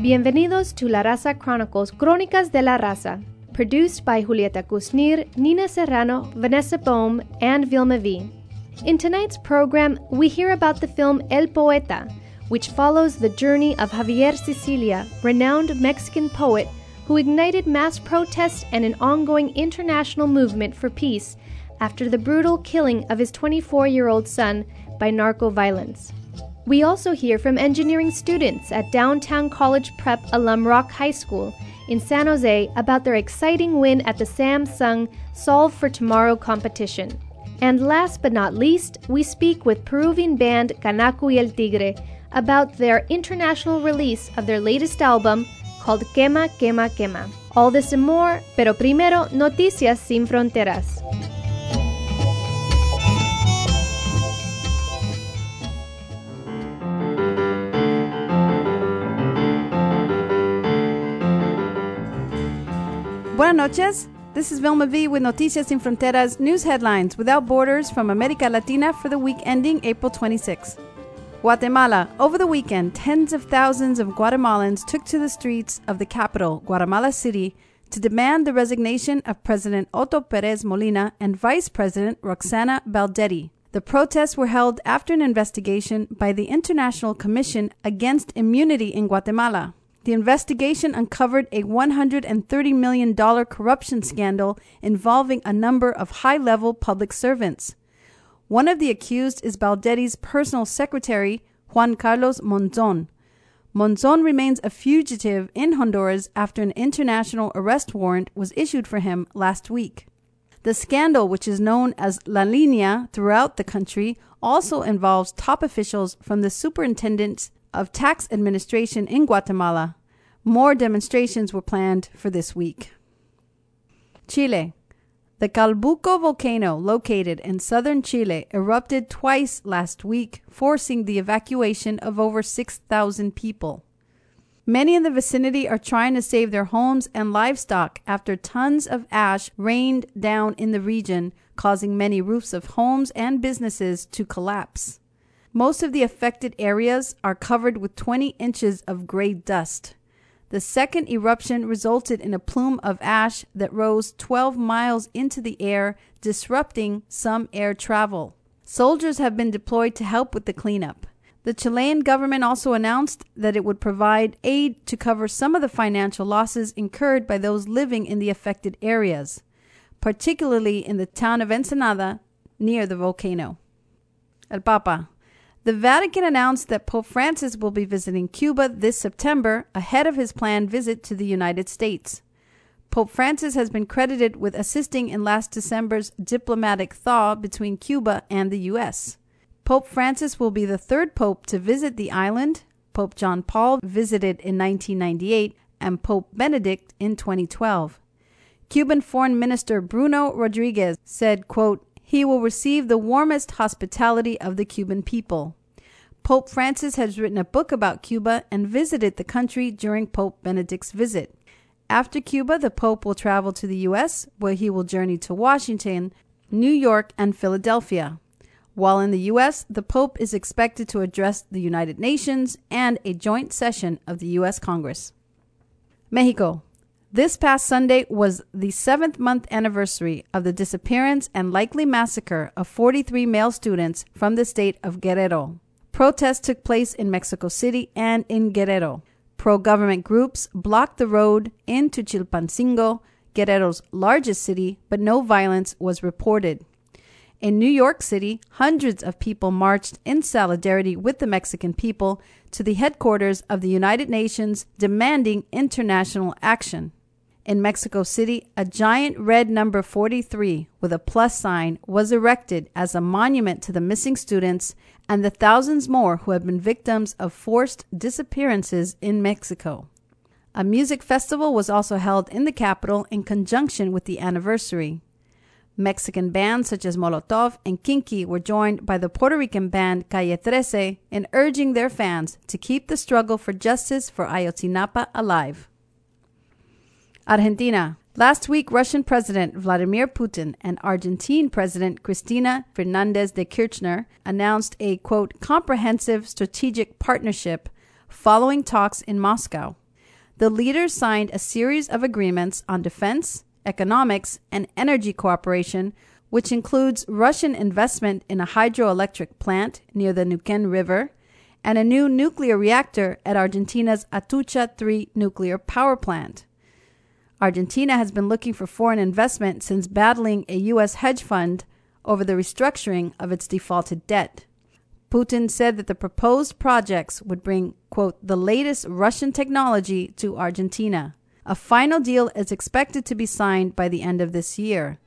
Bienvenidos to La Raza Chronicles Crónicas de la Raza, produced by Julieta Kusnir, Nina Serrano, Vanessa Bohm, and Vylma V. In tonight's program, we hear about the film El Poeta, which follows the journey of Javier Sicilia, renowned Mexican poet who ignited mass protests and an ongoing international movement for peace after the brutal killing of his 24 year old son by narco violence. We also hear from engineering students at Downtown College Prep Alum Rock High School in San Jose about their exciting win at the Samsung Solve for Tomorrow competition. And last but not least, we speak with Peruvian band Kanaku y el Tigre about their international release of their latest album called Quema, Quema, Quema. All this and more, pero primero, Noticias Sin Fronteras. Buenas noches. This is Vylma V with Noticias Sin Fronteras news headlines without borders from America Latina for the week ending April 26. Guatemala. Over the weekend, tens of thousands of Guatemalans took to the streets of the capital, Guatemala City, to demand the resignation of President Otto Perez Molina and Vice President Roxana Baldetti. The protests were held after an investigation by the International Commission Against Impunity in Guatemala. The investigation uncovered a $130 million corruption scandal involving a number of high level public servants. One of the accused is Baldetti's personal secretary, Juan Carlos Monzon. Monzon remains a fugitive in Honduras after an international arrest warrant was issued for him last week. The scandal, which is known as La Linea throughout the country, also involves top officials from the Superintendent of Tax Administration in Guatemala. More demonstrations were planned for this week. Chile. The Calbuco volcano, located in southern Chile, erupted twice last week, forcing the evacuation of over 6,000 people. Many in the vicinity are trying to save their homes and livestock after tons of ash rained down in the region, causing many roofs of homes and businesses to collapse. Most of the affected areas are covered with 20 inches of gray dust. The second eruption resulted in a plume of ash that rose 12 miles into the air, disrupting some air travel. Soldiers have been deployed to help with the cleanup. The Chilean government also announced that it would provide aid to cover some of the financial losses incurred by those living in the affected areas, particularly in the town of Ensenada near the volcano. El Papa. The Vatican announced that Pope Francis will be visiting Cuba this September ahead of his planned visit to the United States. Pope Francis has been credited with assisting in last December's diplomatic thaw between Cuba and the U.S. Pope Francis will be the third pope to visit the island. Pope John Paul visited in 1998 and Pope Benedict in 2012. Cuban Foreign Minister Bruno Rodriguez said, quote, he will receive the warmest hospitality of the Cuban people. Pope Francis has written a book about Cuba and visited the country during Pope Benedict's visit. After Cuba, the Pope will travel to the U.S., where he will journey to Washington, New York, and Philadelphia. While in the U.S., the Pope is expected to address the United Nations and a joint session of the U.S. Congress. Mexico. This past Sunday was the seventh month anniversary of the disappearance and likely massacre of 43 male students from the state of Guerrero. Protests took place in Mexico City and in Guerrero. Pro government groups blocked the road into Chilpancingo, Guerrero's largest city, but no violence was reported. In New York City, hundreds of people marched in solidarity with the Mexican people to the headquarters of the United Nations demanding international action. In Mexico City, a giant red number 43 with a plus sign was erected as a monument to the missing students and the thousands more who have been victims of forced disappearances in Mexico. A music festival was also held in the capital in conjunction with the anniversary. Mexican bands such as Molotov and Kinky were joined by the Puerto Rican band Calle Trece in urging their fans to keep the struggle for justice for Ayotzinapa alive. Argentina. Last week, Russian President Vladimir Putin and Argentine President Cristina Fernandez de Kirchner announced a quote comprehensive strategic partnership following talks in Moscow. the leaders signed a series of agreements on defense, economics, and energy cooperation, which includes Russian investment in a hydroelectric plant near the Neuquén River and a new nuclear reactor at Argentina's Atucha 3 nuclear power plant. Argentina has been looking for foreign investment since battling a U.S. hedge fund over the restructuring of its defaulted debt. Putin said that the proposed projects would bring, quote, the latest Russian technology to Argentina. A final deal is expected to be signed by the end of this year.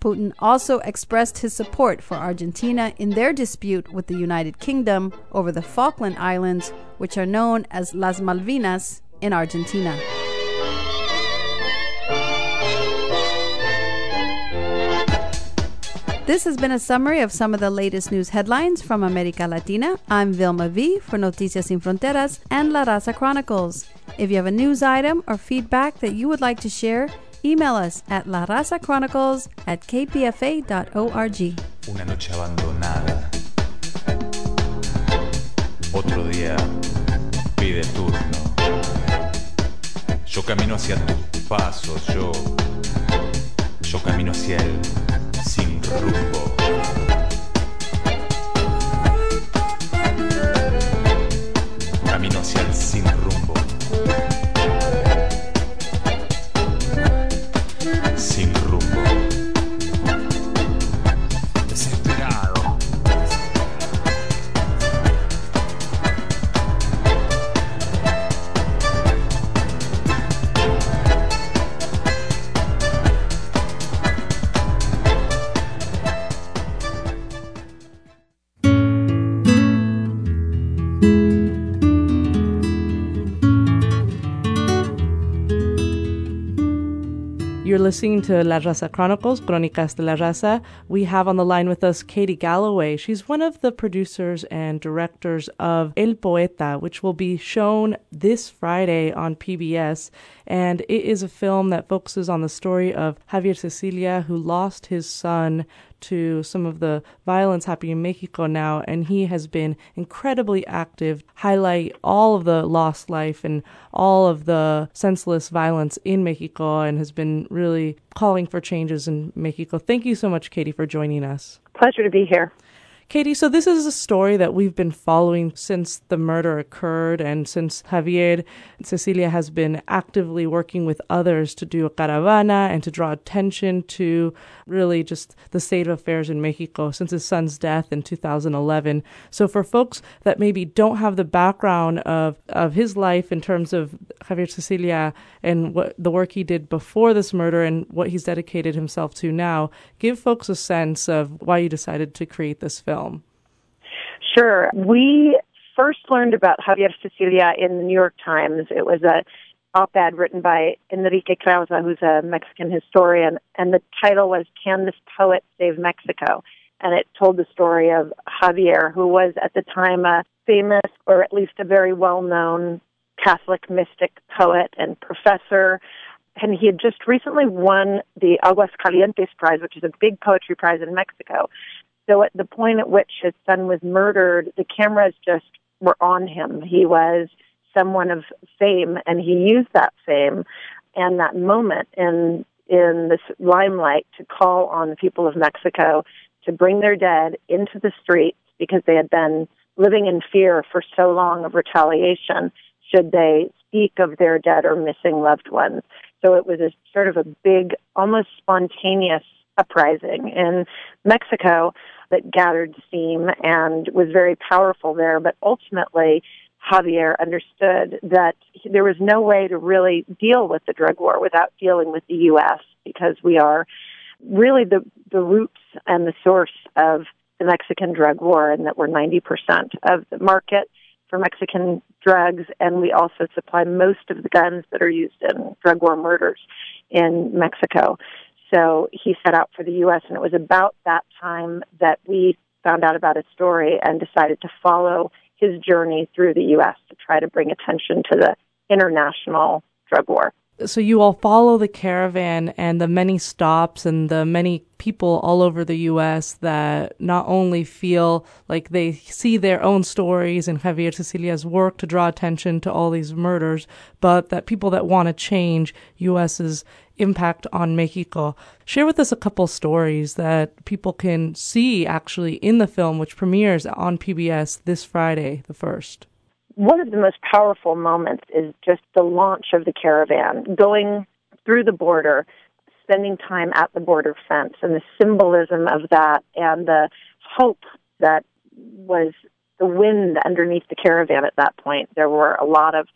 Putin also expressed his support for Argentina in their dispute with the United Kingdom over the Falkland Islands, which are known as Las Malvinas in Argentina. This has been a summary of some of the latest news headlines from America Latina. I'm Vylma V for Noticias Sin Fronteras and La Raza Chronicles. If you have a news item or feedback that you would like to share, email us at larazacchronicles at kpfa.org. Una noche abandonada. Otro día pide turno. Yo camino hacia tus pasos, yo. Yo camino hacia él sin rumbo. Camino hacia listening to La Raza Chronicles, Crónicas de la Raza. We have on the line with us Katie Galloway. She's one of the producers and directors of El Poeta, which will be shown this Friday on PBS. And it is a film that focuses on the story of Javier Sicilia, who lost his son to some of the violence happening in Mexico now, and he has been incredibly active, highlight all of the lost life and all of the senseless violence in Mexico, and has been really calling for changes in Mexico. Thank you so much, Katie, for joining us. Pleasure to be here. Katie, so this is a story that we've been following since the murder occurred and since Javier Sicilia has been actively working with others to do a caravana and to draw attention to really just the state of affairs in Mexico since his son's death in 2011. So for folks that maybe don't have the background of, of his life in terms of Javier Sicilia and what the work he did before this murder and what he's dedicated himself to now, give folks a sense of why you decided to create this film. Sure. We first learned about Javier Sicilia in the New York Times. It was a op-ed written by Enrique Krauze, who's a Mexican historian, and the title was "Can This Poet Save Mexico?" And it told the story of Javier, who was at the time a famous, or at least a very well-known Catholic mystic poet and professor. And he had just recently won the Aguascalientes Prize, which is a big poetry prize in Mexico. So at the point at which his son was murdered, the cameras just were on him. He was someone of fame, and he used that fame and that moment in in this limelight to call on the people of Mexico to bring their dead into the streets because they had been living in fear for so long of retaliation should they speak of their dead or missing loved ones. So it was a sort of a big, almost spontaneous uprising in Mexico that gathered steam and was very powerful there. But ultimately, Javier understood that there was no way to really deal with the drug war without dealing with the U.S. because we are really the, the roots and the source of the Mexican drug war and that we're 90% of the market for Mexican drugs and we also supply most of the guns that are used in drug war murders in Mexico. So he set out for the U.S., and it was about that time that we found out about his story and decided to follow his journey through the U.S. to try to bring attention to the international drug war. So you all follow the caravan and the many stops and the many people all over the US that not only feel like they see their own stories in Javier Sicilia's work to draw attention to all these murders, but that people that want to change US's impact on Mexico. Share with us a couple stories that people can see actually in the film, which premieres on PBS this Friday, the 1st one of the most powerful moments is just the launch of the caravan, going through the border, spending time at the border fence, and the symbolism of that, and the hope that was the wind underneath the caravan at that point. There were a lot of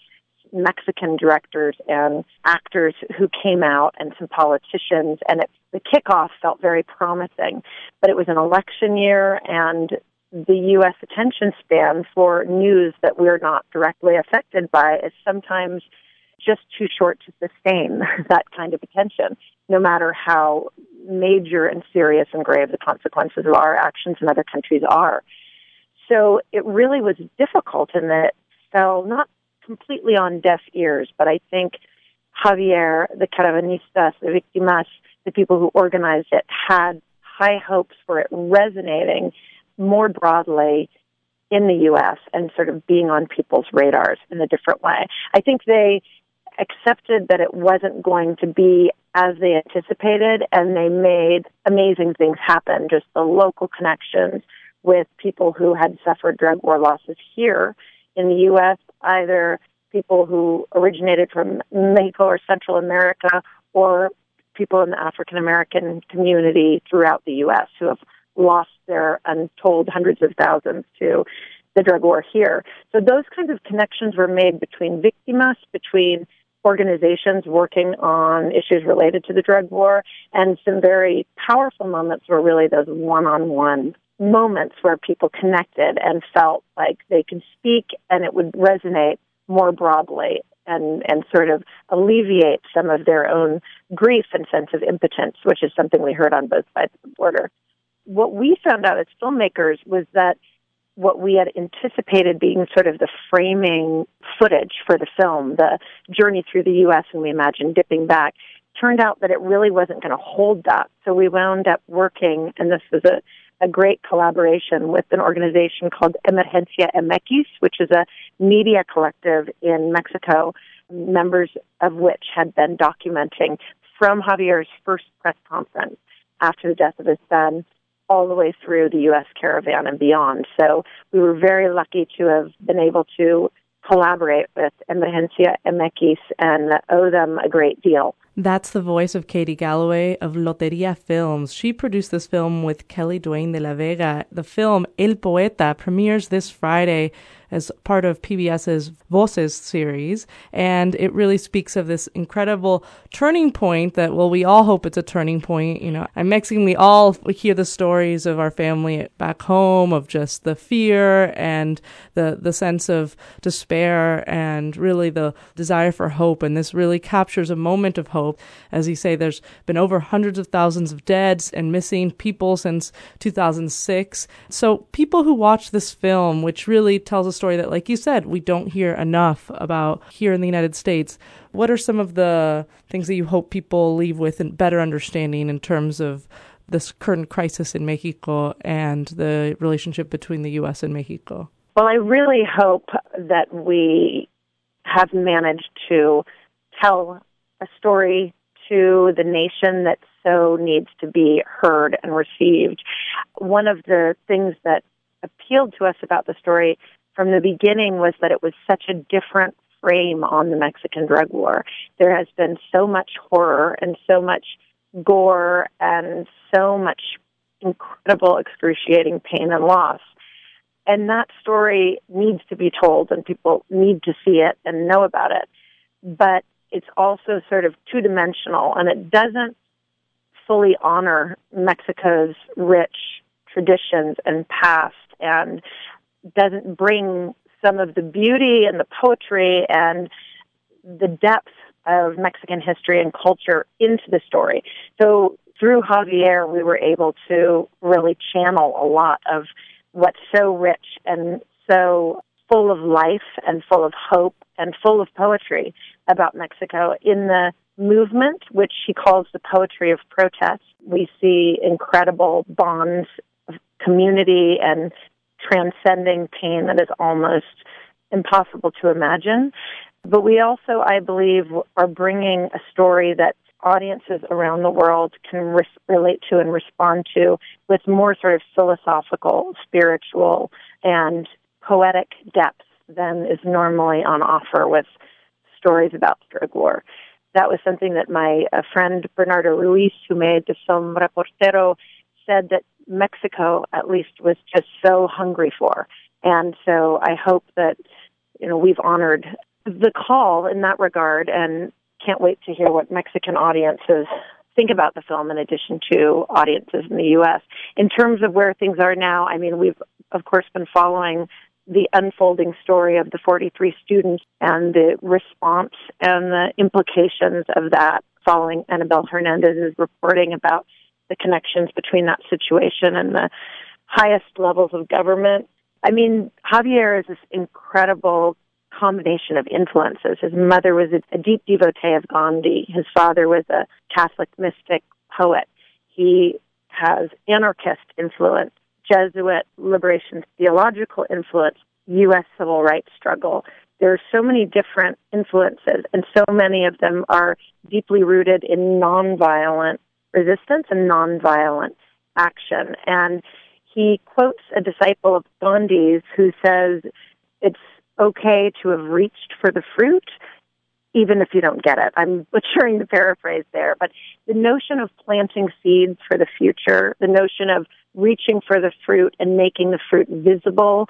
Mexican directors and actors who came out and some politicians and it, the kickoff felt very promising. But it was an election year and the U.S. attention span for news that we're not directly affected by is sometimes just too short to sustain that kind of attention, no matter how major and serious and grave the consequences of our actions in other countries are. So it really was difficult and that it fell not completely on deaf ears, but I think Javier, the Caravanistas, the Victimas, the people who organized it had high hopes for it resonating more broadly in the U.S. and sort of being on people's radars in a different way. I think they accepted that it wasn't going to be as they anticipated, and they made amazing things happen. Just the local connections with people who had suffered drug war losses here in the U.S., either people who originated from Mexico or Central America, or people in the African American community throughout the U.S. who have lost their untold hundreds of thousands to the drug war here. So those kinds of connections were made between victimas, between organizations working on issues related to the drug war, and some very powerful moments were really those one-on-one moments where people connected and felt like they could speak and it would resonate more broadly and, and sort of alleviate some of their own grief and sense of impotence, which is something we heard on both sides of the border what we found out as filmmakers was that what we had anticipated being sort of the framing footage for the film, the journey through the U.S. and we imagined dipping back, turned out that it really wasn't going to hold that. So we wound up working, and this was a, a great collaboration with an organization called Emergencia MX, which is a media collective in Mexico, members of which had been documenting from Javier's first press conference after the death of his son all the way through the U.S. caravan and beyond. So we were very lucky to have been able to collaborate with Emergencia MX and owe them a great deal. That's the voice of Katie Galloway of Loteria Films. She produced this film with Kelly Duane de la Vega. The film El Poeta premieres this Friday as part of PBS's Voces series. And it really speaks of this incredible turning point that, well, we all hope it's a turning point. You know, I'm Mexican. We all hear the stories of our family back home of just the fear and the, the sense of despair and really the desire for hope. And this really captures a moment of hope. As you say, there's been over hundreds of thousands of deads and missing people since 2006. So people who watch this film, which really tells a story that, like you said, we don't hear enough about here in the United States. What are some of the things that you hope people leave with a better understanding in terms of this current crisis in Mexico and the relationship between the U.S. and Mexico? Well, I really hope that we have managed to tell a story to the nation that so needs to be heard and received. One of the things that appealed to us about the story from the beginning was that it was such a different frame on the Mexican drug war. There has been so much horror and so much gore and so much incredible, excruciating pain and loss. And that story needs to be told, and people need to see it and know about it. But it's also sort of two dimensional, and it doesn't fully honor Mexico's rich traditions and past and doesn't bring some of the beauty and the poetry and the depth of Mexican history and culture into the story. So through Javier, we were able to really channel a lot of what's so rich and so full of life and full of hope and full of poetry about Mexico. In the movement, which he calls the poetry of protest, we see incredible bonds of community and transcending pain that is almost impossible to imagine. But we also, I believe, are bringing a story that audiences around the world can re- relate to and respond to with more sort of philosophical, spiritual, and poetic depth than is normally on offer with stories about drug war. That was something that my uh, friend Bernardo Ruiz, who made the film Reportero, said that Mexico, at least, was just so hungry for. And so I hope that, you know, we've honored the call in that regard and can't wait to hear what Mexican audiences think about the film in addition to audiences in the U.S. In terms of where things are now, I mean, we've, of course, been following the unfolding story of the 43 students and the response and the implications of that following Anabel Hernandez's reporting about the connections between that situation and the highest levels of government. I mean, Javier is this incredible combination of influences. His mother was a, deep devotee of Gandhi. His father was a Catholic mystic poet. He has anarchist influence, Jesuit liberation theological influence, U.S. civil rights struggle. There are so many different influences, and so many of them are deeply rooted in nonviolent resistance and nonviolent action. And he quotes a disciple of Gandhi's who says, It's okay to have reached for the fruit, even if you don't get it. I'm butchering the paraphrase there, but the notion of planting seeds for the future, the notion of reaching for the fruit and making the fruit visible,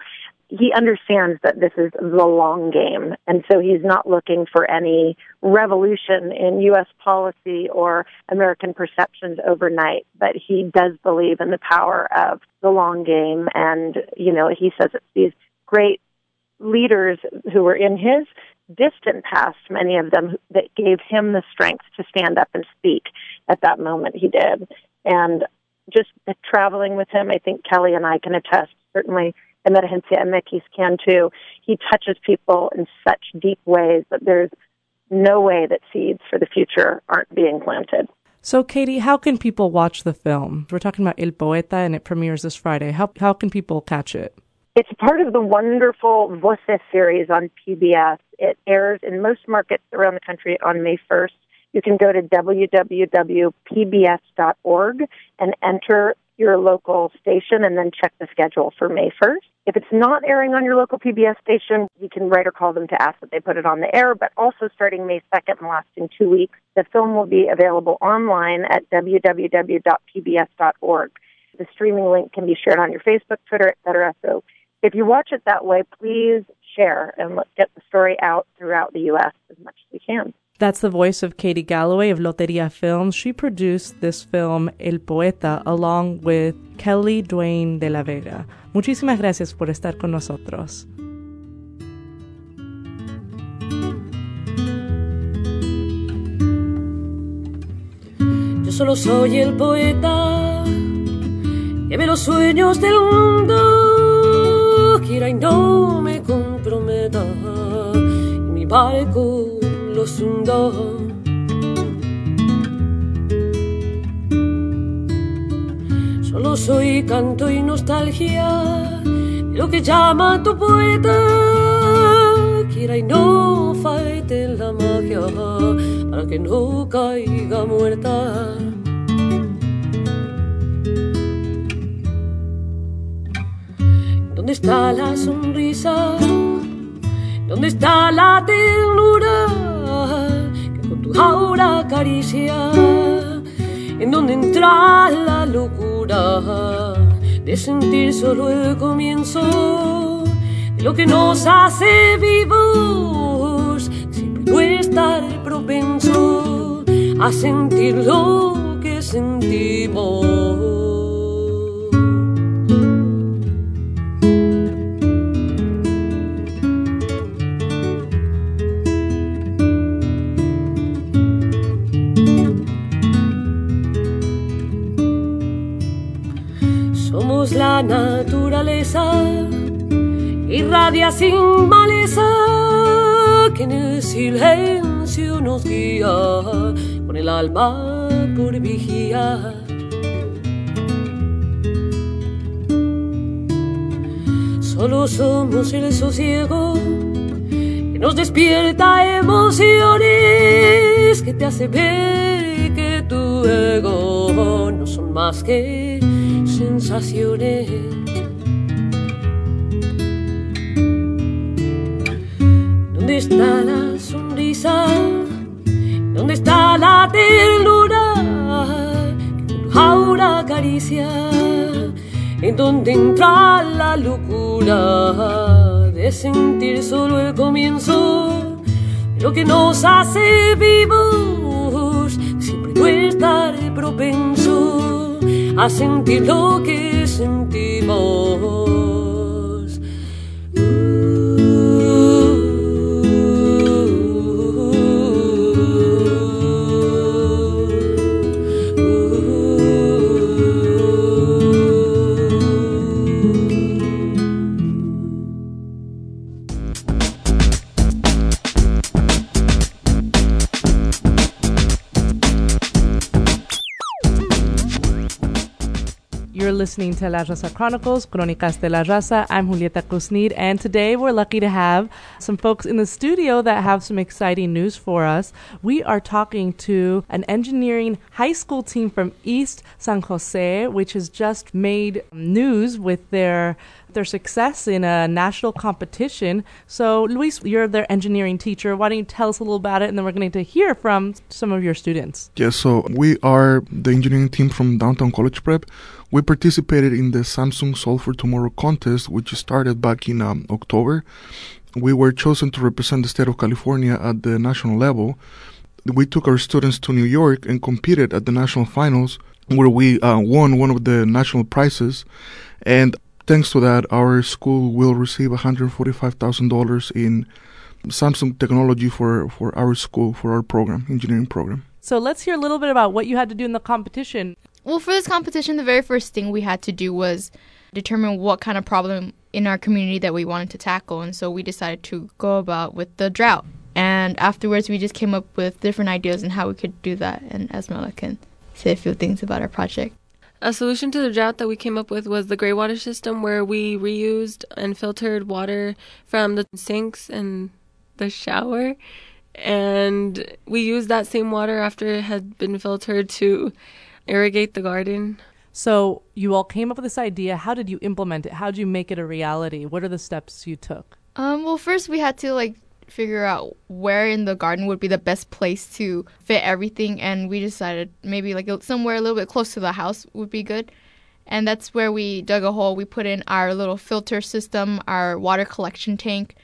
he understands that this is the long game. And so he's not looking for any revolution in U.S. policy or American perceptions overnight, but he does believe in the power of the long game. And, you know, he says it's these great leaders who were in his distant past, many of them that gave him the strength to stand up and speak at that moment he did. And just traveling with him, I think Kelly and I can attest, certainly Emergencia MX can too. He touches people in such deep ways that there's no way that seeds for the future aren't being planted. So, Katie, how can people watch the film? We're talking about El Poeta and it premieres this Friday. How, how can people catch it? It's part of the wonderful Voces series on PBS. It airs in most markets around the country on May 1st. You can go to www.pbs.org and enter your local station and then check the schedule for May 1st. If it's not airing on your local PBS station, you can write or call them to ask that they put it on the air. But also starting May 2nd and lasting two weeks, the film will be available online at www.pbs.org. The streaming link can be shared on your Facebook, Twitter, etc. So if you watch it that way, please share and let's get the story out throughout the U.S. as much as we can. That's the voice of Katie Galloway of Loteria Films. She produced this film, El Poeta, along with Kelly Duane de la Vega. Muchísimas gracias por estar con nosotros. Yo solo soy el poeta que ve los sueños del mundo, quiera y no me comprometa, mi barco Solo soy canto y nostalgia lo que llama tu poeta. Quiera y no falte la magia para que no caiga muerta. ¿Dónde está la sonrisa? ¿Dónde está la ternura aura acaricia? ¿En dónde entra la locura de sentir solo el comienzo de lo que nos hace vivos? Siempre no estar propenso a sentir lo que sentimos. Naturaleza irradia sin maleza que en el silencio nos guía, con el alma por vigía. Solo somos el sosiego que nos despierta emociones, que te hace ver que tu ego más que sensaciones. ¿Dónde está la sonrisa? ¿Dónde está la ternura que tu jaula acaricia? ¿En dónde entra la locura de sentir solo el comienzo de lo que nos hace vivos? Siempre no estar propenso a sentir lo que sentimos. To La Raza Chronicles, Crónicas de la Raza. I'm Julieta Kusnir, and today we're lucky to have some folks in the studio that have some exciting news for us. We are talking to an engineering high school team from East San Jose, which has just made news with their their success in a national competition. So, Luis, you're their engineering teacher. Why don't you tell us a little about it, and then we're going to hear from some of your students. Yes, so we are the engineering team from Downtown College Prep. We participated in the Samsung Solve for Tomorrow contest, which started back in um, October. We were chosen to represent the state of California at the national level. We took our students to New York and competed at the national finals, where we uh, won one of the national prizes. And thanks to that, our school will receive $145,000 in Samsung technology for, for our school, for our program, engineering program. So, let's hear a little bit about what you had to do in the competition. Well, for this competition, the very first thing we had to do was determine what kind of problem in our community that we wanted to tackle. And so we decided to go about with the drought. And afterwards, we just came up with different ideas on how we could do that. And Esmeralda can say a few things about our project. A solution to the drought that we came up with was the gray water system, where we reused and filtered water from the sinks and the shower. And we used that same water after it had been filtered to irrigate the garden. So, you all came up with this idea. How did you implement it? How did you make it a reality? What are the steps you took? Um, well, first we had to like figure out where in the garden would be the best place to fit everything, and we decided maybe like somewhere a little bit close to the house would be good. And that's where we dug a hole. We put in our little filter system, our water collection tank,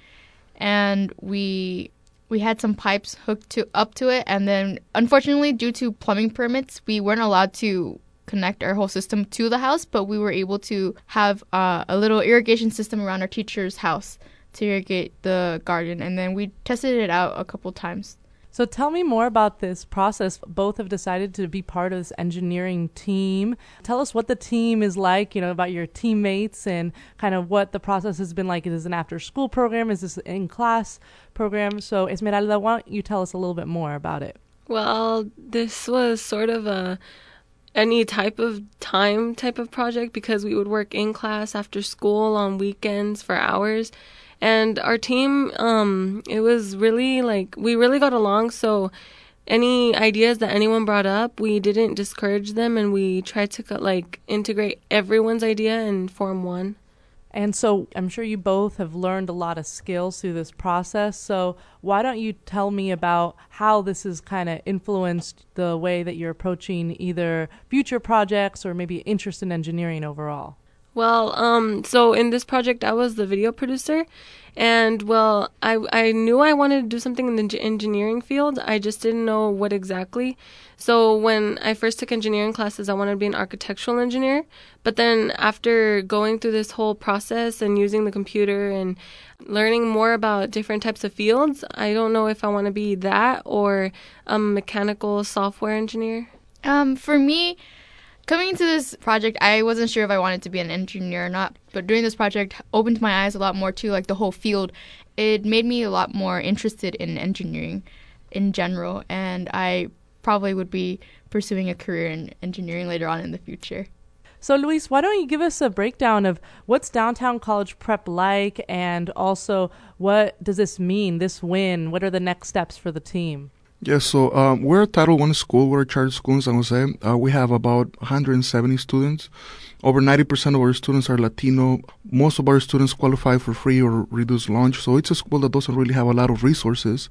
and we we had some pipes hooked to up to it. And then, unfortunately, due to plumbing permits, we weren't allowed to connect our whole system to the house, but we were able to have uh, a little irrigation system around our teacher's house to irrigate the garden. And then we tested it out a couple times. So tell me more about this process. Both have decided to be part of this engineering team. Tell us what the team is like, you know, about your teammates and kind of what the process has been like. Is this an after school program? Is this an in class program? So, Esmeralda, why don't you tell us a little bit more about it? Well, this was sort of a any type of time type of project because we would work in class after school on weekends for hours and our team um it was really like we really got along so any ideas that anyone brought up we didn't discourage them and we tried to like integrate everyone's idea and form one and so I'm sure you both have learned a lot of skills through this process. So why don't you tell me about how this has kind of influenced the way that you're approaching either future projects or maybe interest in engineering overall? Well, um, so in this project, I was the video producer, and well, I I knew I wanted to do something in the engineering field. I just didn't know what exactly. So when I first took engineering classes, I wanted to be an architectural engineer. But then after going through this whole process and using the computer and learning more about different types of fields, I don't know if I want to be that or a mechanical software engineer. Um, for me, Coming into this project, I wasn't sure if I wanted to be an engineer or not, but doing this project opened my eyes a lot more to like the whole field. It made me a lot more interested in engineering in general, and I probably would be pursuing a career in engineering later on in the future. So, Luis, why don't you give us a breakdown of what's downtown college prep like, and also what does this mean, this win? What are the next steps for the team? Yes, so um, we're a Title One school. We're a charter school in San Jose. Uh, we have about 170 students. Over 90% of our students are Latino. Most of our students qualify for free or reduced lunch. So it's a school that doesn't really have a lot of resources.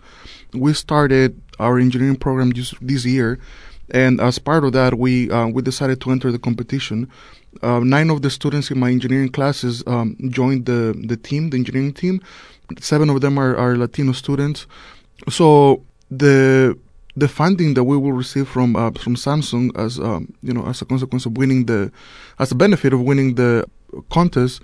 We started our engineering program just this year, and as part of that, we uh, we decided to enter the competition. Uh, nine of the students in my engineering classes um, joined the the team, the engineering team. Seven of them are, are Latino students. So the the funding that we will receive from uh, from Samsung as um, you know as a consequence of winning the as a benefit of winning the contest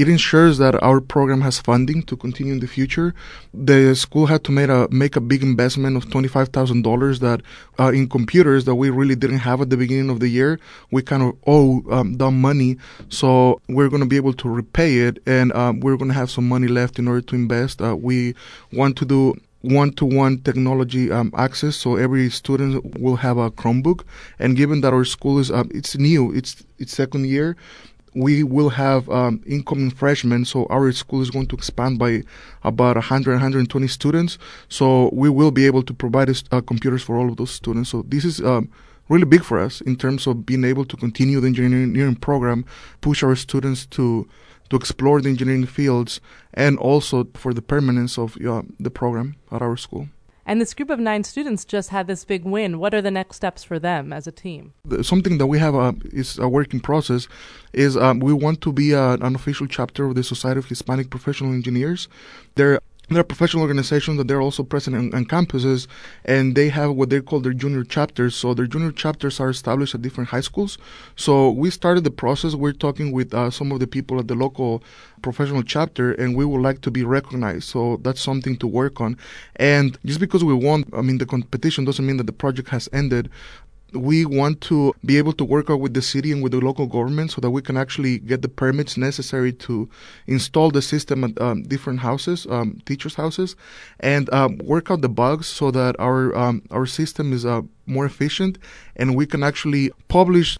it ensures that our program has funding to continue in the future. The school had to make a make a big investment of twenty five thousand dollars that uh, in computers that we really didn't have at the beginning of the year. We kind of owe um, them money, so we're going to be able to repay it, and um, we're going to have some money left in order to invest. Uh, we want to do one-to-one technology um, access, so every student will have a Chromebook. And given that our school is um, it's new, it's its second year, we will have um, incoming freshmen. So our school is going to expand by about 100, 120 students. So we will be able to provide uh, computers for all of those students. So this is um, really big for us in terms of being able to continue the engineering program, push our students to to explore the engineering fields, and also for the permanence of uh, the program at our school. And this group of nine students just had this big win. What are the next steps for them as a team? Something that we have uh, is a working process is um, we want to be uh, an official chapter of the Society of Hispanic Professional Engineers. There there are professional organizations that they're also present on, on, campuses, and they have what they call their junior chapters. So their junior chapters are established at different high schools. So we started the process. We're talking with uh, some of the people at the local professional chapter, and we would like to be recognized. So that's something to work on. And just because we won, I mean, the competition doesn't mean that the project has ended we want to be able to work out with the city and with the local government so that we can actually get the permits necessary to install the system at um, different houses, um, teachers' houses, and um, work out the bugs so that our um, our system is uh, more efficient and we can actually publish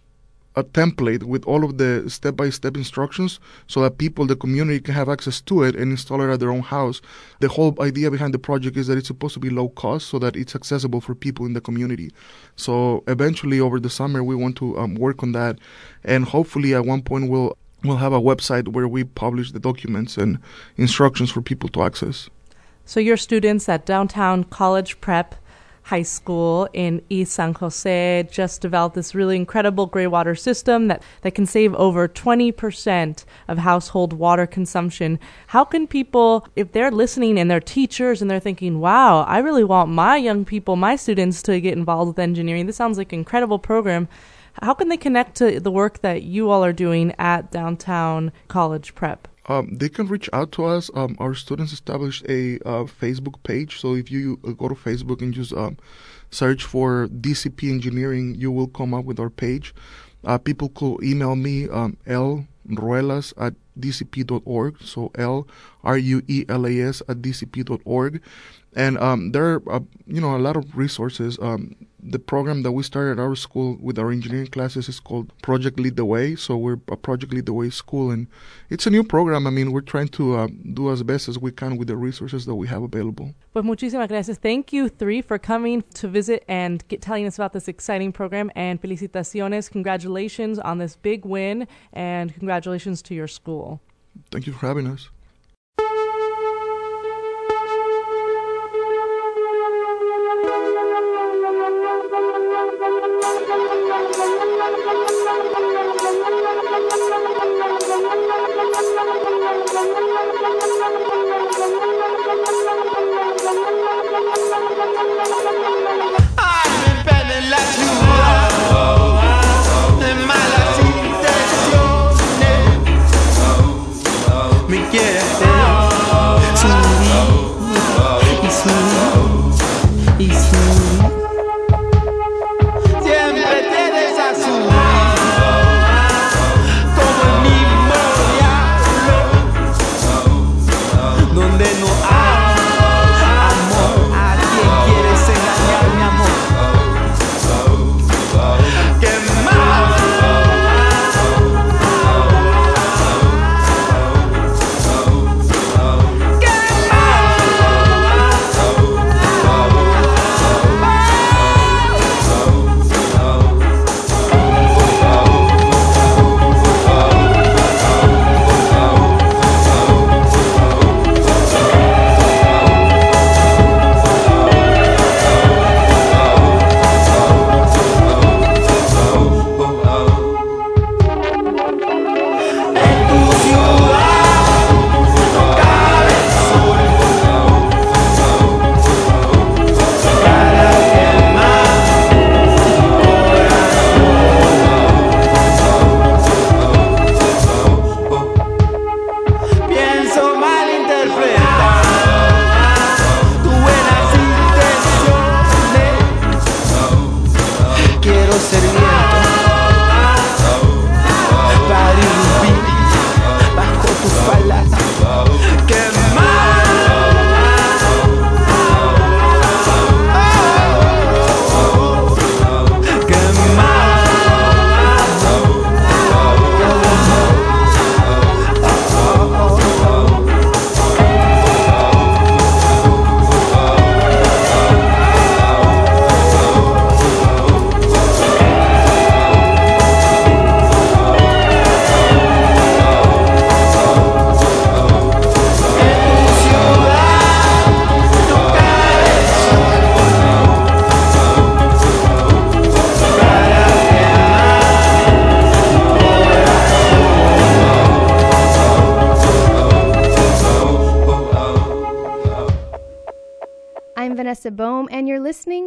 a template with all of the step by step instructions so that people, the community, can have access to it and install it at their own house. The whole idea behind the project is that it's supposed to be low cost so that it's accessible for people in the community. So eventually, over the summer, we want to um, work on that, and hopefully, at one point, we'll we'll have a website where we publish the documents and instructions for people to access. So your students at Downtown College Prep High School in East San Jose just developed this really incredible gray water system that, that can save over 20% of household water consumption. How can people, if they're listening and they're teachers and they're thinking, wow, I really want my young people, my students to get involved with engineering, this sounds like an incredible program. How can they connect to the work that you all are doing at Downtown College Prep? Um, they can reach out to us. Um, our students established a uh, Facebook page. So if you uh, go to Facebook and just um, search for DCP Engineering, you will come up with our page. Uh, people could email me um, L Ruelas at dcp.org. So L R U E L A S at dcp.org. And um, there are, uh, you know, a lot of resources. Um, the program that we started at our school with our engineering classes is called Project Lead the Way. So we're a Project Lead the Way school, and it's a new program. I mean, we're trying to uh, do as best as we can with the resources that we have available. Pues muchísimas gracias. Thank you three for coming to visit and get, telling us about this exciting program. And felicitaciones, congratulations on this big win, and congratulations to your school. Thank you for having us.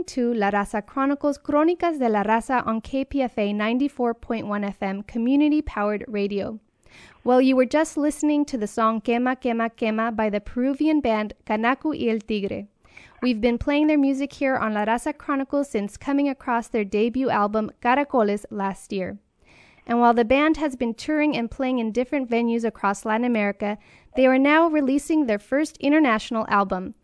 Listening to La Raza Chronicles Crónicas de la Raza on KPFA 94.1 FM community powered radio. Well, you were just listening to the song Quema, Quema, Quema by the Peruvian band Kanaku y el Tigre. We've been playing their music here on La Raza Chronicles since coming across their debut album Caracoles last year. And while the band has been touring and playing in different venues across Latin America, they are now releasing their first international album.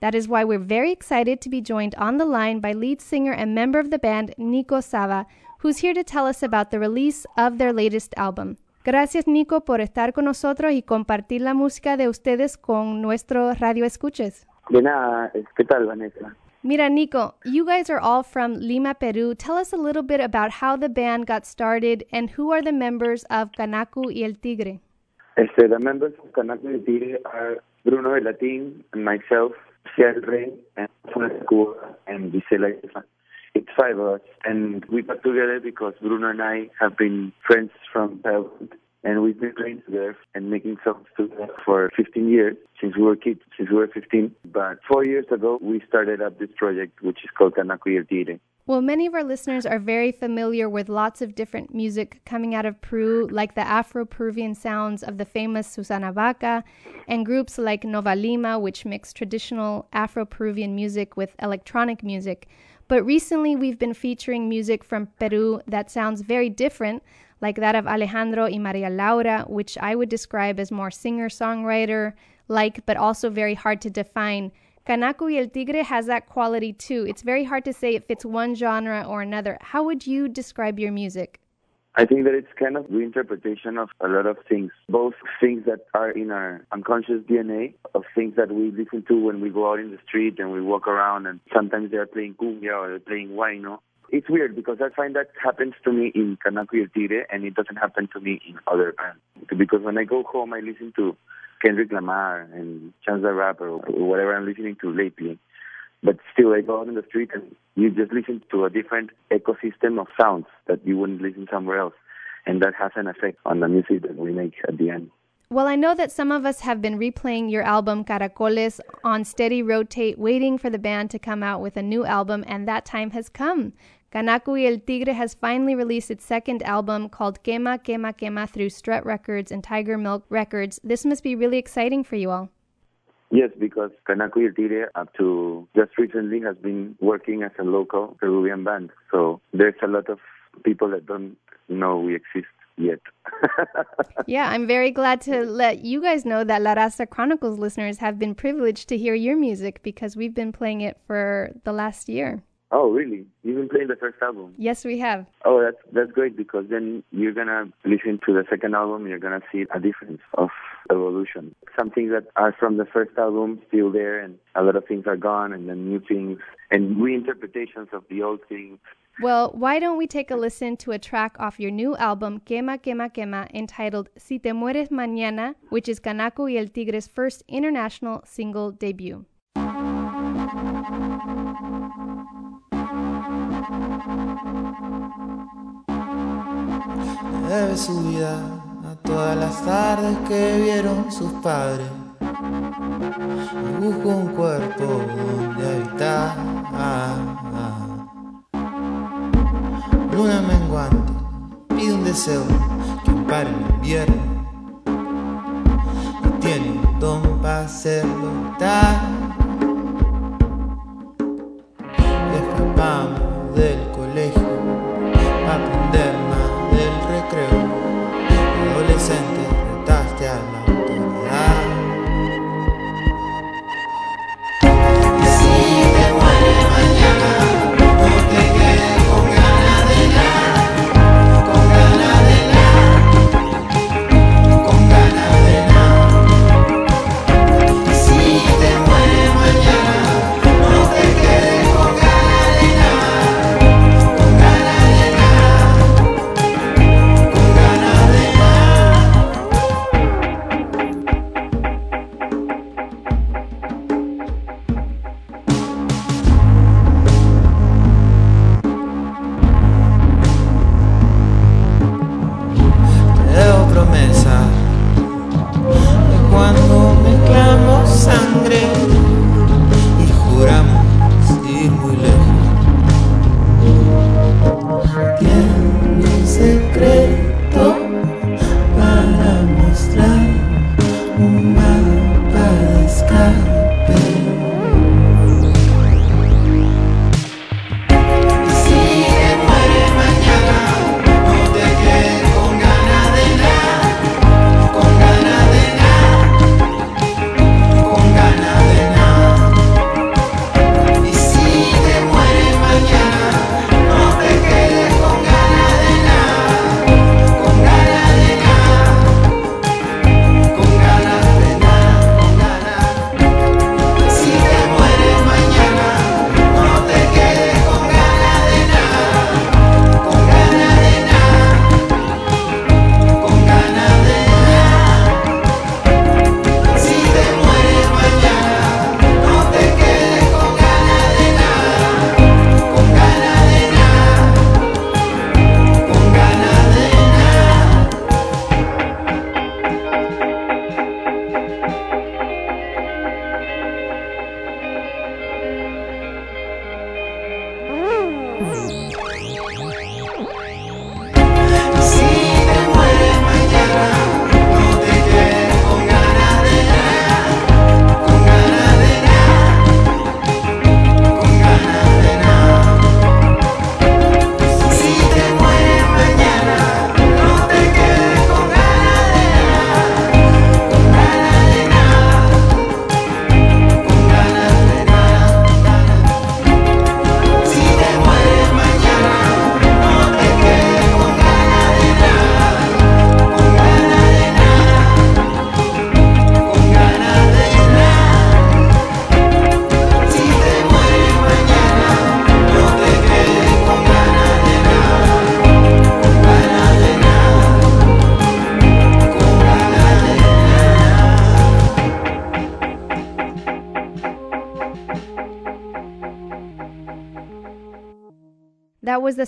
That is why we're very excited to be joined on the line by lead singer and member of the band, Nico Saba, who's here to tell us about the release of their latest album. Gracias, Nico, por estar con nosotros y compartir la música de ustedes con nuestro radio escuches. De nada, eh, ¿qué tal, Vanessa? Mira, Nico, you guys are all from Lima, Peru. Tell us a little bit about how the band got started and who are the members of Kanaku y el Tigre. Este, the members of Kanaku y el Tigre are Bruno Bellatin and myself, Rey, and Cuba, and Gisela. It's five of us, and we got together because Bruno and I have been friends from childhood, and we've been playing together and making songs together for 15 years since we were kids, since we were 15. But four years ago, we started up this project, which is called Kanaku y el Tigre. Well, many of our listeners are very familiar with lots of different music coming out of Peru, like the Afro Peruvian sounds of the famous Susana Baca, and groups like Nova Lima, which mix traditional Afro Peruvian music with electronic music. But recently, we've been featuring music from Peru that sounds very different, like that of Alejandro y Maria Laura, which I would describe as more singer songwriter like, but also very hard to define. Kanaku y el Tigre has that quality too. It's very hard to say it fits one genre or another. How would you describe your music? I think that it's kind of reinterpretation of a lot of things, both things that are in our unconscious DNA, of things that we listen to when we go out in the street and we walk around, and sometimes they're playing cumbia or they're playing huayno. It's weird because I find that happens to me in Kanaku y el Tigre, and it doesn't happen to me in other bands. Because when I go home, I listen to Kendrick Lamar and Chance the Rapper or whatever I'm listening to lately. But still, I go out in the street and you just listen to a different ecosystem of sounds that you wouldn't listen somewhere else. And that has an effect on the music that we make at the end. Well, I know that some of us have been replaying your album Caracoles on steady rotate, waiting for the band to come out with a new album, and that time has come. Kanaku y el Tigre has finally released its second album called Quema, Quema, Quema through Strut Records and Tiger Milk Records. This must be really exciting for you all. Yes, because Kanaku y el Tigre, up to just recently, has been working as a local Peruvian band. So there's a lot of people that don't know we exist yet. yeah, I'm very glad to let you guys know that La Raza Chronicles listeners have been privileged to hear your music because we've been playing it for the last year. Oh, really? You've been playing the first album? Yes, we have. Oh, that's that's great because then you're gonna listen to the second album. You're gonna see a difference of evolution. Some things that are from the first album still there, and a lot of things are gone, and then new things and reinterpretations of the old things. Well, why don't we take a listen to a track off your new album, Quema, Quema, Quema, entitled Si Te Mueres Mañana, which is Kanaku y el Tigre's first international single debut. Debe su vida a todas las tardes que vieron sus padres. Busco un cuerpo donde habitar. Luna menguante, pide un deseo que ampare el invierno. Y tiene un don para hacerlo tal. Y escapamos del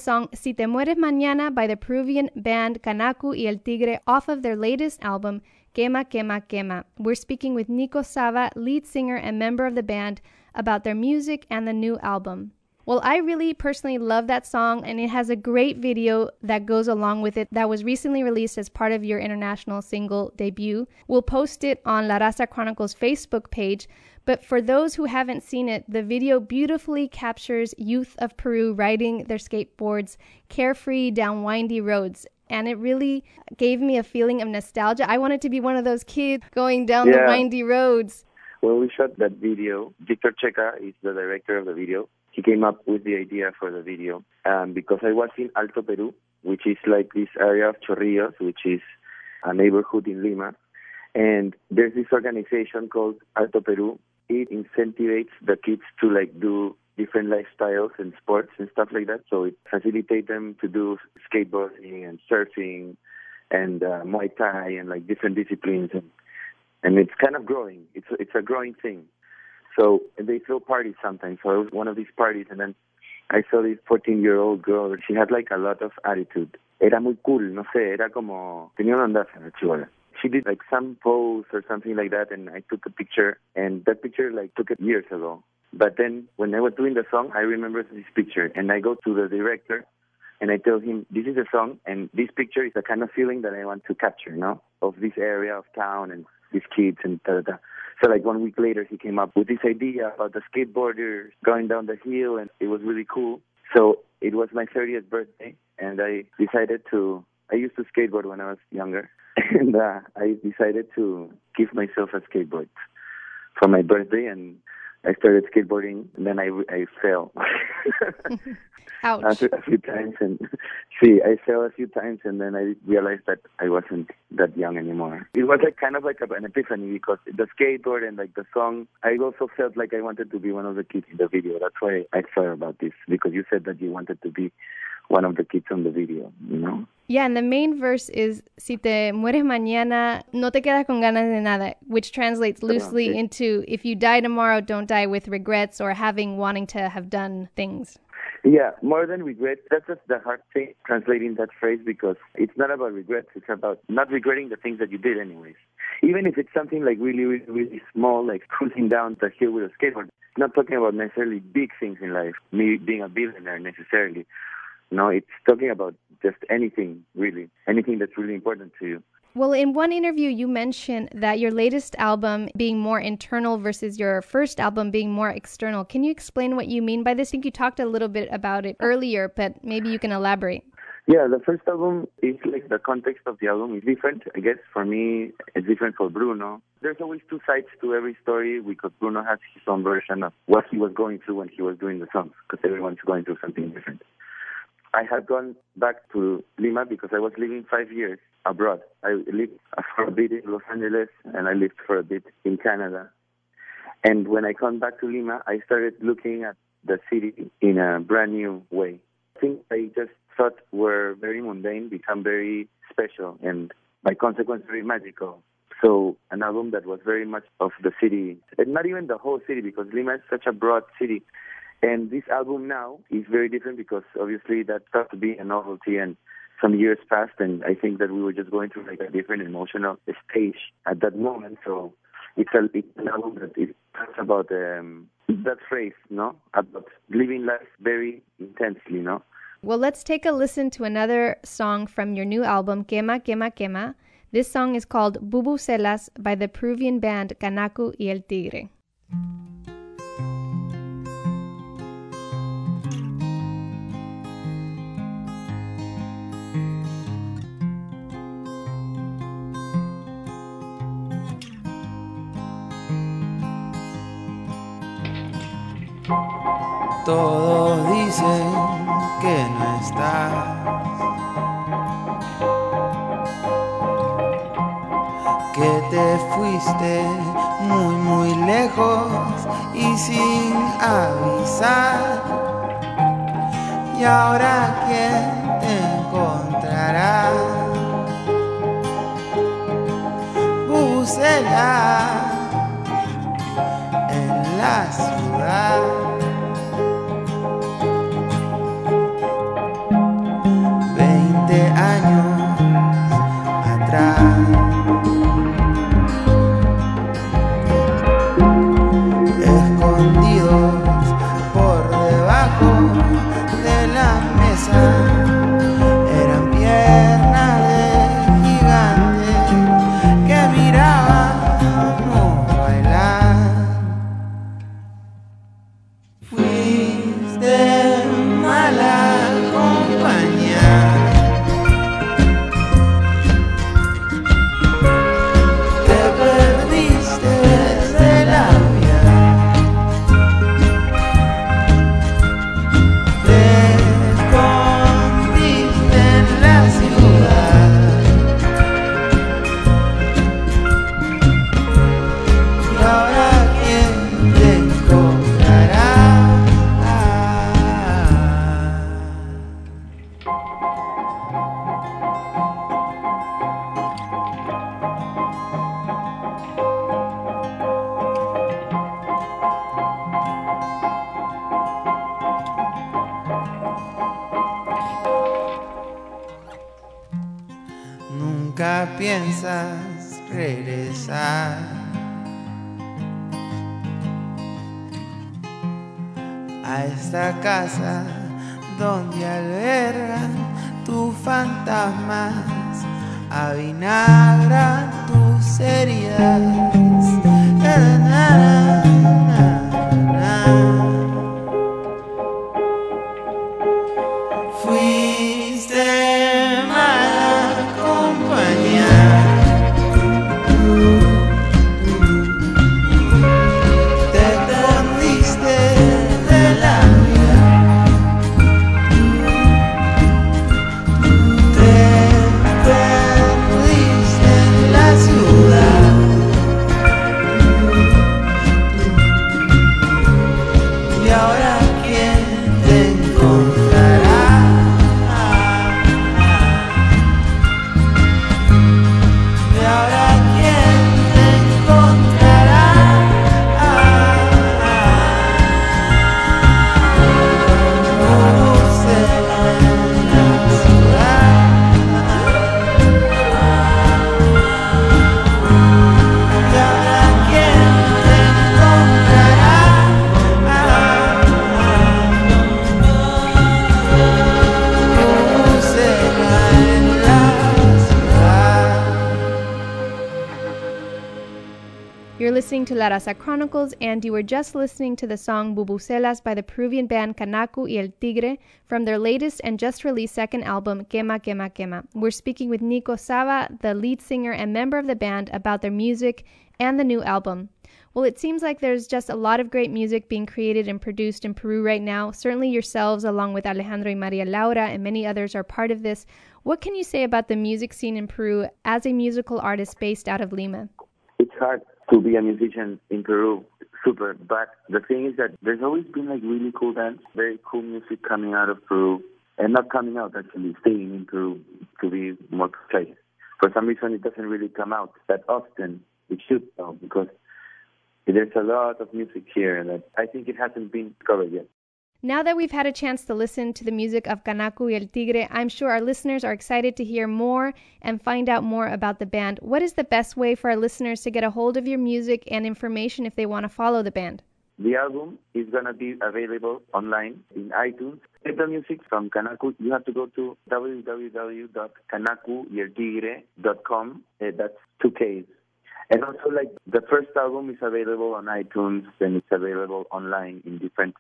song Si Te Mueres Mañana by the Peruvian band Kanaku y El Tigre off of their latest album, Quema Quema Quema. We're speaking with Nico Saba, lead singer and member of the band, about their music and the new album. Well, I really personally love that song, and it has a great video that goes along with it that was recently released as part of your international single debut. We'll post it on La Raza Chronicles Facebook page. But for those who haven't seen it, the video beautifully captures youth of Peru riding their skateboards carefree down windy roads. And it really gave me a feeling of nostalgia. I wanted to be one of those kids going down the windy roads. When we shot that video, Victor Checa is the director of the video. He came up with the idea for the video um, because I was in Alto Peru, which is like this area of Chorrillos, which is a neighborhood in Lima. And there's this organization called Alto Peru. It incentivates the kids to like do different lifestyles and sports and stuff like that. So it facilitates them to do skateboarding and surfing and uh, Muay Thai and like different disciplines and and it's kind of growing. It's it's a growing thing. So they throw parties sometimes. So I was one of these parties, and then I saw this 14 year old girl. She had like a lot of attitude. Era muy cool, no sé, era como tenía una onda chivola. She did like some pose or something like that, and I took a picture. And that picture like took it years ago. But then when I was doing the song, I remember this picture, and I go to the director and I tell him, this is a song, and this picture is the kind of feeling that I want to capture, you know, of this area of town and these kids and da da da. So like one week later, he came up with this idea about the skateboarders going down the hill, and it was really cool. So it was my 30th birthday, and I decided to. I used to skateboard when I was younger, and uh, I decided to give myself a skateboard for my birthday, and I started skateboarding, and then I I fell. Ouch. a, few, a few times and see I fell a few times and then I realized that I wasn't that young anymore. It was like kind of like an epiphany because the skateboard and like the song I also felt like I wanted to be one of the kids in the video. That's why I thought about this because you said that you wanted to be one of the kids on the video, you know? Yeah, and the main verse is Si te mueres mañana, no te quedas con ganas de nada, which translates loosely sí. into if you die tomorrow, don't die with regrets or having wanting to have done things. Yeah, more than regret. That's just the hard thing translating that phrase because it's not about regrets. It's about not regretting the things that you did anyways. Even if it's something like really, really, really small, like cruising down the hill with a skateboard. Not talking about necessarily big things in life, me being a billionaire necessarily. No, it's talking about just anything, really. Anything that's really important to you. Well, in one interview, you mentioned that your latest album being more internal versus your first album being more external. Can you explain what you mean by this? I think you talked a little bit about it earlier, but maybe you can elaborate. Yeah, the first album is like the context of the album is different. I guess for me, it's different for Bruno. There's always two sides to every story because Bruno has his own version of what he was going through when he was doing the songs because everyone's going through something different. I had gone back to Lima because I was living five years abroad. I lived for a bit in Los Angeles and I lived for a bit in Canada. And when I come back to Lima, I started looking at the city in a brand new way. Things I just thought were very mundane become very special and by consequence very magical. So an album that was very much of the city, and not even the whole city because Lima is such a broad city. And this album now is very different because obviously that started to be a novelty and some years passed and I think that we were just going through like a different emotional stage at that moment. So it's, a, it's an album that talks about um, that phrase, no? About living life very intensely, no? Well, let's take a listen to another song from your new album, Quema, Quema, Quema. This song is called Bubu Bubucelas by the Peruvian band Kanaku y El Tigre. Todos dicen que no estás. Que te fuiste muy, muy lejos y sin avisar. Y ahora quién te encontrará. Bucela en la ciudad. La Raza Chronicles, and you were just listening to the song Bubucelas by the Peruvian band Kanaku y El Tigre from their latest and just released second album, Quema Quema Quema. We're speaking with Nico Saba, the lead singer and member of the band, about their music and the new album. Well, it seems like there's just a lot of great music being created and produced in Peru right now. Certainly, yourselves, along with Alejandro y Maria Laura, and many others, are part of this. What can you say about the music scene in Peru as a musical artist based out of Lima? it's hard to be a musician in Peru. Super. But the thing is that there's always been like really cool bands, very cool music coming out of Peru. And not coming out actually, staying in Peru to be more precise. For some reason it doesn't really come out that often. It should though, because there's a lot of music here and that I think it hasn't been covered yet. Now that we've had a chance to listen to the music of Kanaku y El Tigre, I'm sure our listeners are excited to hear more and find out more about the band. What is the best way for our listeners to get a hold of your music and information if they want to follow the band? The album is going to be available online in iTunes. Get the music from Kanaku. You have to go to www.kanakuyeltigre.com. Uh, that's two Ks. And also, like, the first album is available on iTunes and it's available online in different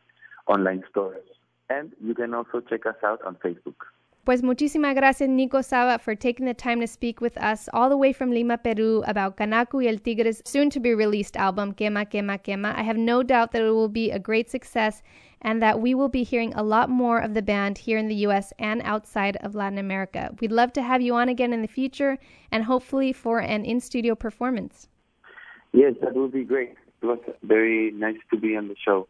online stores. And you can also check us out on Facebook. Pues muchísimas gracias, Nico Saba, for taking the time to speak with us all the way from Lima, Peru, about Kanaku y El Tigre's soon to be released album, Quema, Quema, Quema. I have no doubt that it will be a great success and that we will be hearing a lot more of the band here in the U.S. and outside of Latin America. We'd love to have you on again in the future and hopefully for an in studio performance. Yes, that would be great. It was very nice to be on the show.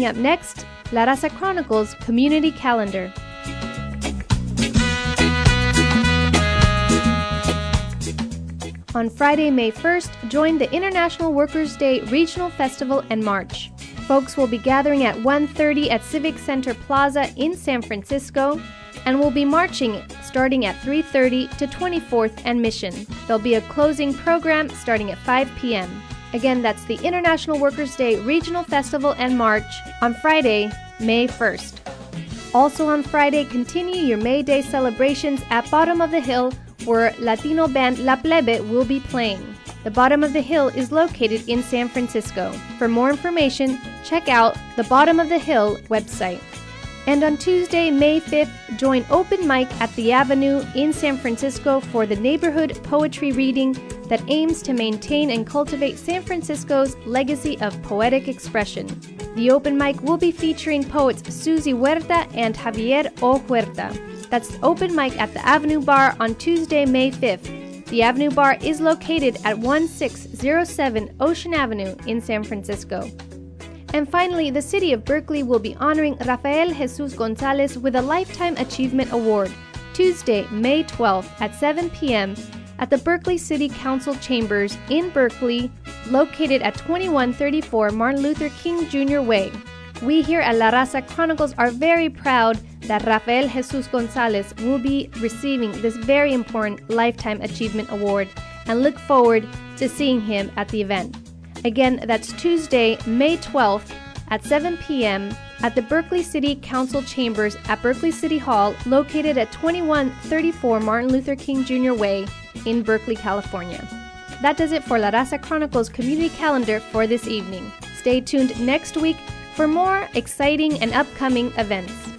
Coming up next, La Raza Chronicles Community Calendar. On Friday, May 1st, join the International Workers' Day Regional Festival and March. Folks will be gathering at 1:30 at Civic Center Plaza in San Francisco and will be marching starting at 3:30 to 24th and Mission. There'll be a closing program starting at 5 p.m. Again, that's the International Workers' Day Regional Festival and March on Friday, May 1st. Also on Friday, continue your May Day celebrations at Bottom of the Hill where Latino band La Plebe will be playing. The Bottom of the Hill is located in San Francisco. For more information, check out the Bottom of the Hill website. And on Tuesday, May 5th, join Open Mic at the Avenue in San Francisco for the neighborhood poetry reading that aims to maintain and cultivate San Francisco's legacy of poetic expression. The open mic will be featuring poets Susie Huerta and Javier O. Huerta. That's open mic at the Avenue Bar on Tuesday, May 5th. The Avenue Bar is located at 1607 Ocean Avenue in San Francisco. And finally, the city of Berkeley will be honoring Rafael Jesus Gonzalez with a Lifetime Achievement Award Tuesday, May 12th at 7 p.m. at the Berkeley City Council Chambers in Berkeley, located at 2134 Martin Luther King Jr. Way. We here at La Raza Chronicles are very proud that Rafael Jesus Gonzalez will be receiving this very important Lifetime Achievement Award and look forward to seeing him at the event. Again, that's Tuesday, May 12th at 7 p.m. at the Berkeley City Council Chambers at Berkeley City Hall, located at 2134 Martin Luther King Jr. Way in Berkeley, California. That does it for La Raza Chronicles community calendar for this evening. Stay tuned next week for more exciting and upcoming events.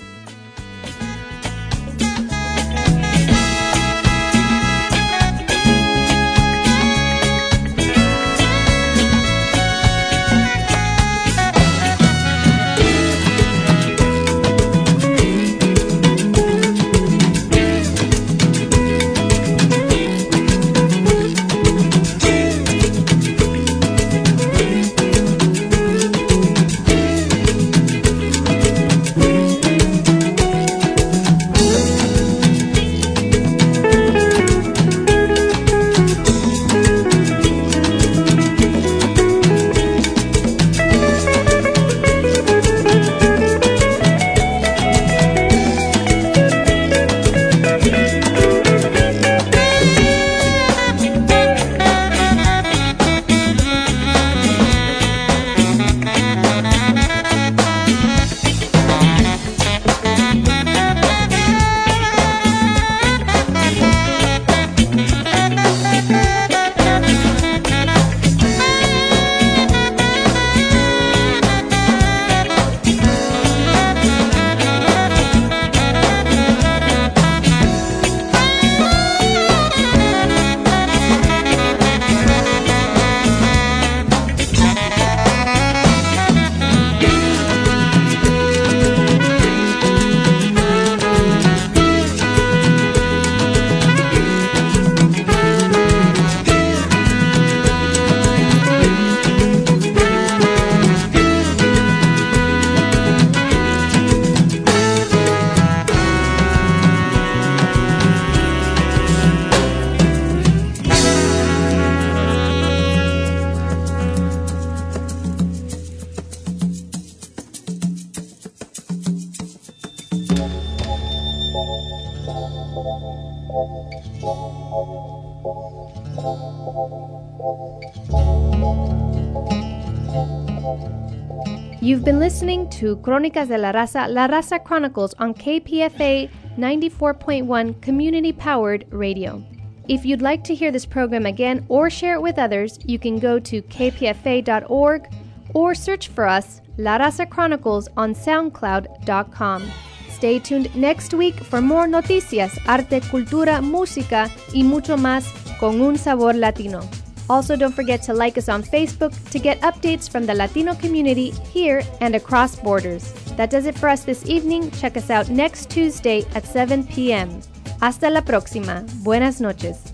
To Crónicas de la Raza, La Raza Chronicles on KPFA 94.1 community powered radio. If you'd like to hear this program again or share it with others, you can go to kpfa.org or search for us, La Raza Chronicles, on SoundCloud.com. Stay tuned next week for more noticias, arte, cultura, música y mucho más con un sabor latino. Also, don't forget to like us on Facebook to get updates from the Latino community here and across borders. That does it for us this evening. Check us out next Tuesday at 7 p.m. Hasta la próxima. Buenas noches.